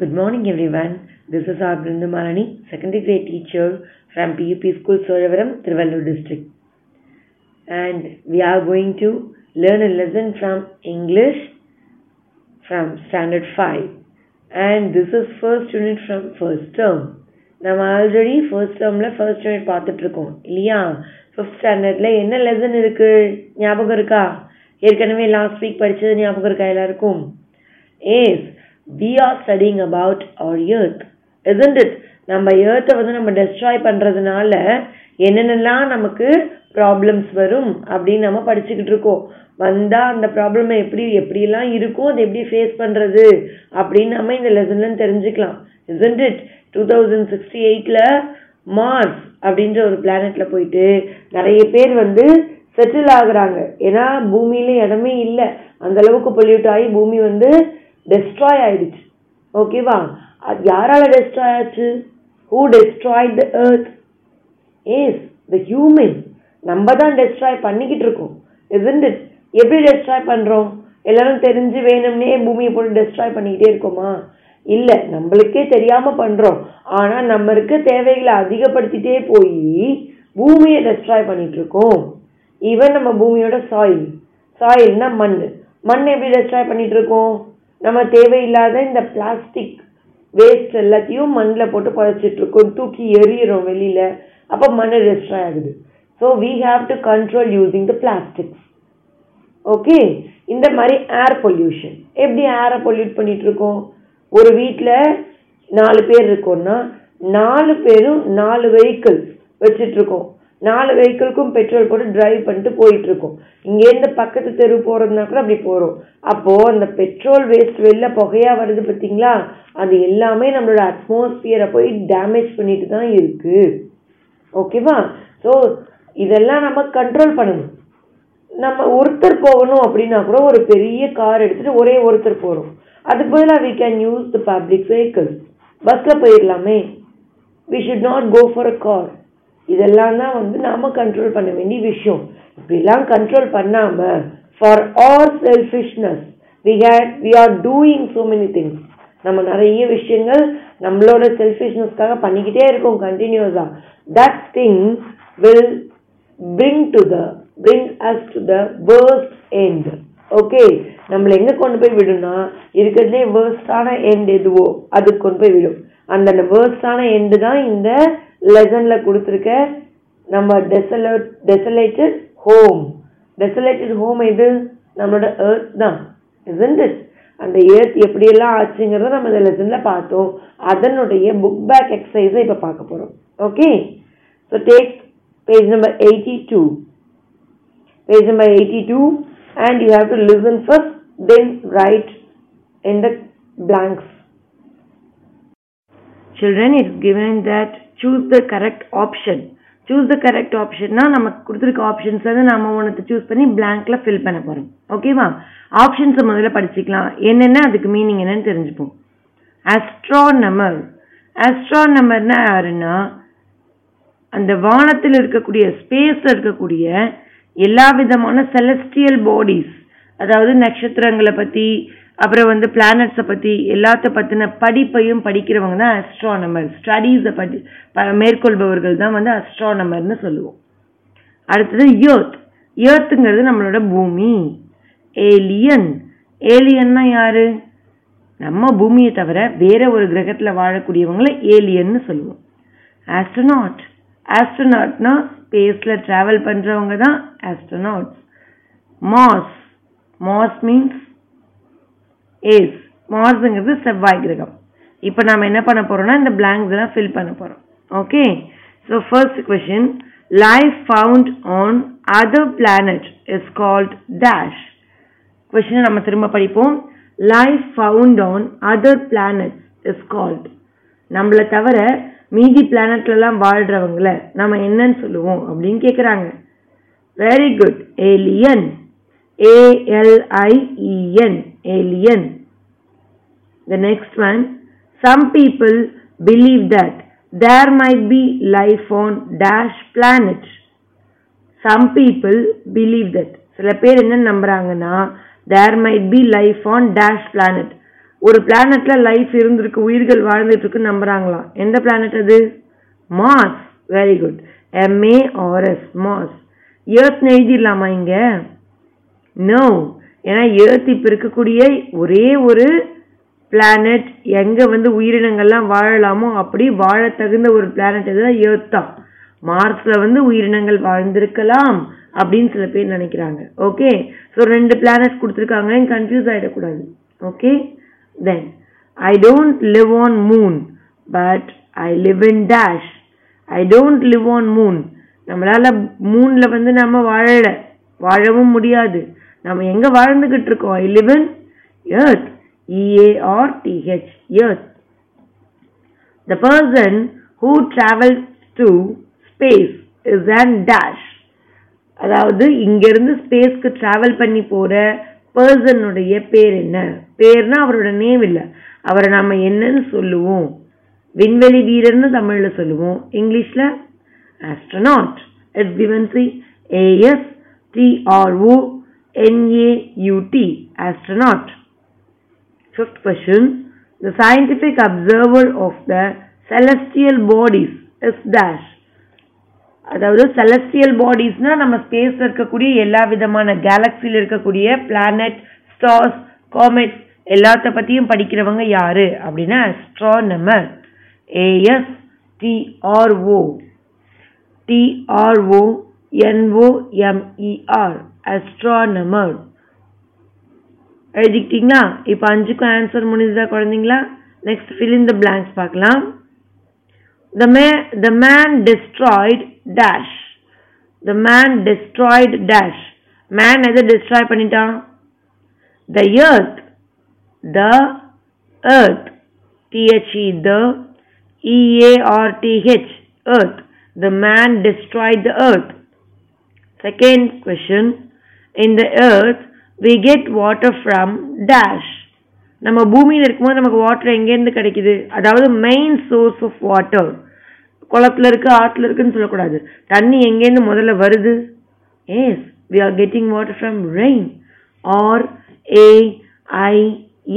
Good morning, everyone. This is our Brindamalani, secondary grade teacher from PUP School, Soravaram, Trivallur district. And we are going to learn a lesson from English from standard 5. And this is first unit from first term. நம்ம already first டேர்மில் first unit பார்த்துட்டு இருக்கோம் இல்லையா fifth ஸ்டாண்டர்டில் என்ன lesson இருக்கு ஞாபகம் இருக்கா ஏற்கனவே லாஸ்ட் வீக் படிச்சது ஞாபகம் இருக்கா எல்லாருக்கும் as we are studying about our earth isn't it நம்ம ஏர்த்தை வந்து நம்ம டெஸ்ட்ராய் பண்ணுறதுனால என்னென்னலாம் நமக்கு ப்ராப்ளம்ஸ் வரும் அப்படின்னு நம்ம படிச்சுக்கிட்டு இருக்கோம். வந்தால் அந்த ப்ராப்ளம் எப்படி எப்படிலாம் இருக்கும் அதை எப்படி ஃபேஸ் பண்ணுறது அப்படின்னு நம்ம இந்த லெசன்லன்னு தெரிஞ்சுக்கலாம். Isn't it two thousand sixty எயிட்டில் மார்ஸ் அப்படின்ற ஒரு பிளானட்ல போயிட்டு நிறைய பேர் வந்து செட்டில் ஆகுறாங்க. ஏன்னா பூமியில இடமே இல்லை. அந்த அளவுக்கு பொல்யூட் ஆகி பூமி வந்து டெஸ்ட்ராய் ஆயிடுச்சு ஓகேவா அது யாரால டெஸ்ட்ராய் ஆச்சு who destroy the earth as the human நம்ம தான் டெஸ்ட்ராய் பண்ணிக்கிட்டு இருக்கோம் இட் எப்படி டெஸ்ட்ராய் பண்ணுறோம் எல்லாரும் தெரிஞ்சு வேணும்னே பூமியை போட்டு டெஸ்ட்ராய் பண்ணிக்கிட்டே இருக்கோமா இல்லை நம்மளுக்கே தெரியாமல் பண்ணுறோம் ஆனால் நம்ம இருக்க தேவைகளை அதிகப்படுத்திட்டே போய் பூமியை டெஸ்ட்ராய் பண்ணிகிட்ருக்கோம் இருக்கோம் ஈவன் நம்ம பூமியோட சாயில் சாயில்னா மண் மண் எப்படி டெஸ்ட்ராய் பண்ணிகிட்ருக்கோம் இருக்கோம் நம்ம தேவையில்லாத இந்த பிளாஸ்டிக் வேஸ்ட் எல்லாத்தையும் மண்ணில் போட்டு குறைச்சிட்ருக்கோம் தூக்கி எறிகிறோம் வெளியில். அப்போ மண் டெஸ்ட்ராய் ஆகுது so we have to control using the plastics okay இந்த மாதிரி ஏர் பொல்யூஷன் எப்படி ஏரை பொல்யூட் பண்ணிகிட்ருக்கோம் ஒரு வீட்டில் நாலு பேர் இருக்கோம்னா நாலு பேரும் நாலு வெஹிக்கிள்ஸ் வச்சிட்ருக்கோம். நாலு வெஹிக்கிள்க்கும் பெட்ரோல் போட்டு டிரைவ் பண்ணிட்டு போயிட்டு இருக்கோம் இங்கேருந்து பக்கத்து தெரு போகிறதுனா கூட அப்படி போகிறோம் அப்போது அந்த பெட்ரோல் வேஸ்ட் வெளில புகையாக வருது பார்த்தீங்களா? அது எல்லாமே நம்மளோட அட்மாஸ்பியரை போய் டேமேஜ் பண்ணிட்டு தான் இருக்குது ஓகேவா ஸோ இதெல்லாம் நம்ம கண்ட்ரோல் பண்ணணும். நம்ம ஒருத்தர் போகணும் அப்படின்னா கூட ஒரு பெரிய கார் எடுத்துகிட்டு ஒரே ஒருத்தர் போகிறோம் அதுக்கு பதிலாக we can use the public vehicles பஸ்ஸில் போயிடலாமே. We should not go for a car இதெல்லாம் தான் வந்து நாம் கண்ட்ரோல் பண்ண வேண்டிய விஷயம். இப்படிலாம் கண்ட்ரோல் பண்ணாமல் for all selfishness we had we are doing so many things நம்ம நிறைய விஷயங்கள் நம்மளோட செல்ஃபிஷ்னஸ்க்காக பண்ணிக்கிட்டே இருக்கோம் கண்டினியூஸாக that thing will bring to the bring us to the worst end okay நம்மளை எங்கே கொண்டு போய் விடும்னா இருக்கிறதுலே வேர்ஸ்டான எண்ட் எதுவோ அதுக்கு கொண்டு போய் விடும். அந்த வேர்ஸ்டான எண்டு தான் இந்த லெசனில் கொடுத்துருக்க நம்ம desolate desolated home desolated home எது? நம்மளோட ஏர்த் தான். Isn't it? அந்த எர்த் எப்படியெல்லாம் ஆச்சுங்கிறத நம்ம இந்த லெசனில் பார்த்தோம். அதனுடைய புக் பேக் எக்ஸசைஸை இப்போ பார்க்க போகிறோம் okay so take page number eighty two page number eighty two and you have to listen first then write in the blanks. Children it's given that choose the correct option choose the correct ஆப்ஷன்னா நமக்கு கொடுத்துருக்க options வந்து நம்ம ஒன்றத்தை choose பண்ணி பிளாங்க்ல fill பண்ண போகிறோம் ஓகேவா ஆப்ஷன்ஸை முதல்ல படிச்சுக்கலாம். என்னென்ன அதுக்கு மீனிங் என்னன்னு தெரிஞ்சுப்போம். அஸ்ட்ரானமர் அஸ்ட்ரானமர்னா யாருன்னா அந்த வானத்தில் இருக்கக்கூடிய ஸ்பேஸில் இருக்கக்கூடிய எல்லா விதமான செலஸ்டியல் பாடிஸ் அதாவது நட்சத்திரங்களை பற்றி அப்புறம் வந்து பிளானட்ஸை பற்றி எல்லாத்த பற்றின படிப்பையும் படிக்கிறவங்க தான் அஸ்ட்ரானமர் ஸ்டடீஸை பற்றி மேற்கொள்பவர்கள் தான் வந்து அஸ்ட்ரானமர்னு சொல்லுவோம். அடுத்தது யோத் யோத்துங்கிறது நம்மளோட பூமி. ஏலியன் ஏலியன்னா யாரு? நம்ம பூமியை தவிர வேற ஒரு கிரகத்தில் வாழக்கூடியவங்களை ஏலியன்னு சொல்லுவோம். ஆஸ்ட்ரனாட் ஆஸ்ட்ரோனாட்னா ஸ்பேஸில் ட்ராவல் பண்ணுறவங்க தான் astronauts Mars Mars means as மார்ஸுங்கிறது செவ்வாய் கிரகம். இப்போ நாம் என்ன பண்ண போகிறோம்னா இந்த பிளாங்க்ஸ் எல்லாம் ஃபில் பண்ண போகிறோம் okay so first question life found on other planet is called dash கொஷினை நம்ம திரும்ப படிப்போம். Life found on other planet is called நம்மளை தவிர மீதி பிளானட்லலாம் வாழ்கிறவங்கள நம்ம என்னன்னு சொல்லுவோம் அப்படின்னு கேட்குறாங்க very good alien A L I E N alien the next one, some people believe that there might be life on dash planet. Some people believe that சில பேர் என்ன நம்புறாங்கன்னா there might be life on dash planet ஒரு பிளானட்ல life இருந்திருக்கு உயிர்கள் வாழ்ந்துட்டு இருக்கு நம்புறாங்களாம் எந்த பிளானட் அது? Mars very good M A R S Mars earth எழுதிடலாமா இங்க? நோ ஏன்னா எர்த் இப்போ இருக்கக்கூடிய ஒரே ஒரு பிளானட் எங்கே வந்து உயிரினங்கள்லாம் வாழலாமோ அப்படி வாழ தகுந்த ஒரு பிளானட் எதுனா எர்த் தான். வந்து உயிரினங்கள் வாழ்ந்திருக்கலாம் அப்படின்னு சில பேர் நினைக்கிறாங்க. ஓகே ஸோ ரெண்டு பிளானட் கொடுத்துருக்காங்க. கன்ஃபியூஸ் ஆகிடக்கூடாது okay then I don't live on moon but I live in dash I don't live on moon நம்மளால் மூனில் வந்து நம்ம வாழலை. வாழவும் முடியாது. நம்ம எங்க வாழ்ந்துகிட்டு இருக்கோம்? I live in earth E A R T H earth the person who travels to space is and dash அதாவது இங்கிருந்து ஸ்பேஸ்க்கு டிராவல் பண்ணி போற பர்சனுடைய பேர் என்ன? பேர்னா அவரோட நேம் இல்லை. அவரை நாம என்னன்னு சொல்லுவோம். விண்வெளி வீரர்னு தமிழ்ல சொல்லுவோம். இங்கிலீஷ்ல astronaut is given see A S T R O N A U T astronaut. Fifth question. The scientific observer of the celestial bodies is dash. அதாவது செலஸ்டியல் பாடிஸ்னால் நம்ம ஸ்பேஸில் இருக்கக்கூடிய எல்லா விதமான கேலக்ஸியில் இருக்கக்கூடிய பிளானட் ஸ்டார்ஸ் காமெட்ஸ் எல்லாத்த பற்றியும் படிக்கிறவங்க யாரு அப்படின்னா astronomer A S T R O T R O N O M E R astronomer எழுதிக்கிட்டீங்களா இப்போ அஞ்சுக்கும் ஆன்சர் முடிஞ்சதா குழந்தைங்களா next fill in the blanks பார்க்கலாம் the man the man destroyed dash the man destroyed dash man எதை destroy பண்ணிட்டான் the earth the earth t h e the e a r t h earth the man destroyed the earth second question in the earth we get water from dash. நம்ம பூமியில் இருக்கும்போது நமக்கு water எங்கேருந்து கிடைக்குது? அதாவது main source of water குளத்துல இருக்கு ஆற்றுல இருக்குன்னு சொல்லக்கூடாது. தண்ணி எங்கேருந்து முதல்ல வருது? Yes we are getting water from rain R A I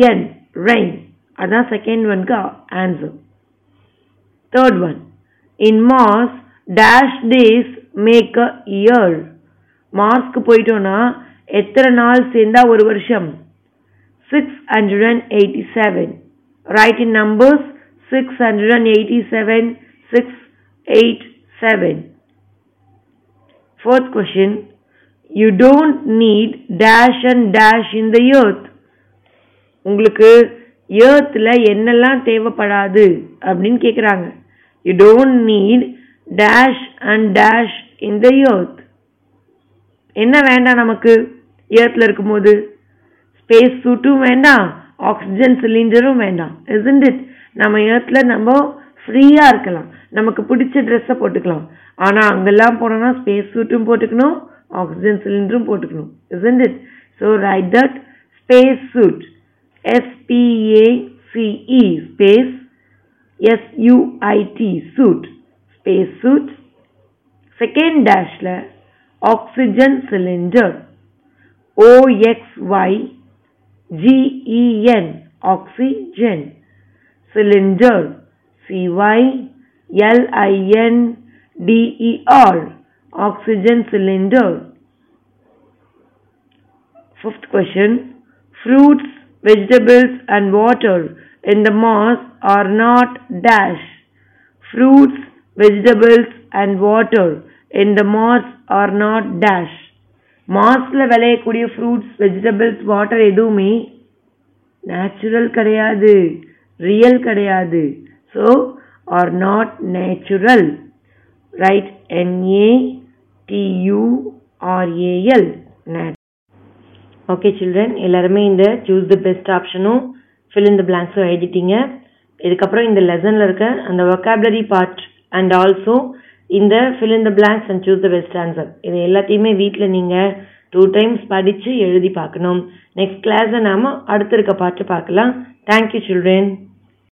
N rain அதான் second ஒன்க்கு answer third one in Mars dash days make a year மார்ஸ்க்கு போயிட்டோன்னா எத்தனை நாள் சேர்ந்தா ஒரு வருஷம்? Six hundred and eighty seven write in numbers six hundred and eighty seven six eight seven fourth question you don't need dash and dash in the earth உங்களுக்கு ஏர்த்தில் என்னெல்லாம் தேவைப்படாது அப்படின்னு கேட்குறாங்க you don't need dash and dash in the earth என்ன வேண்டாம் நமக்கு? ஏர்த்தில் இருக்கும்போது ஸ்பேஸ் சூட்டும் வேண்டாம் ஆக்சிஜன் சிலிண்டரும் வேண்டாம் isn't இட் நம்ம ஏர்த்தில் நம்ம ஃப்ரீயாக இருக்கலாம். நமக்கு பிடிச்ச ட்ரெஸ்ஸை போட்டுக்கலாம். ஆனால் அங்கெல்லாம் போனோம்னா ஸ்பேஸ் சூட்டும் போட்டுக்கணும் ஆக்சிஜன் சிலிண்டரும் போட்டுக்கணும். Isn't it so right that space suit S P A C E space S U I T suit space suit second டேஷில் oxygen cylinder oxygen oxygen. Cylinder. C Y L I N D E R, oxygen cylinder. Fifth question. Fruits vegetables and water in the mass are not dash fruits vegetables and water in the Mars are not dash மாஸில் விளையக்கூடிய fruits vegetables water எதுவுமே natural கிடையாது. Real கிடையாது. So are not natural right N A T U R A L okay children எல்லாருமே இந்த choose the best ஆப்ஷனும் fill in the பிளாங்க்ஸும் எழுதிட்டீங்க. இதுக்கப்புறம் இந்த லெசனில் இருக்க அந்த ஒக்காபுலரி பார்ட் அண்ட் ஆல்சோ இந்த fill in the blanks and choose the best answer இது எல்லாத்தையுமே வீட்டில் நீங்கள் டூ டைம்ஸ் படித்து எழுதி பார்க்கணும். நெக்ஸ்ட் கிளாஸை நாம் அடுத்த இருக்க பாட்டு பார்க்கலாம். Thank you children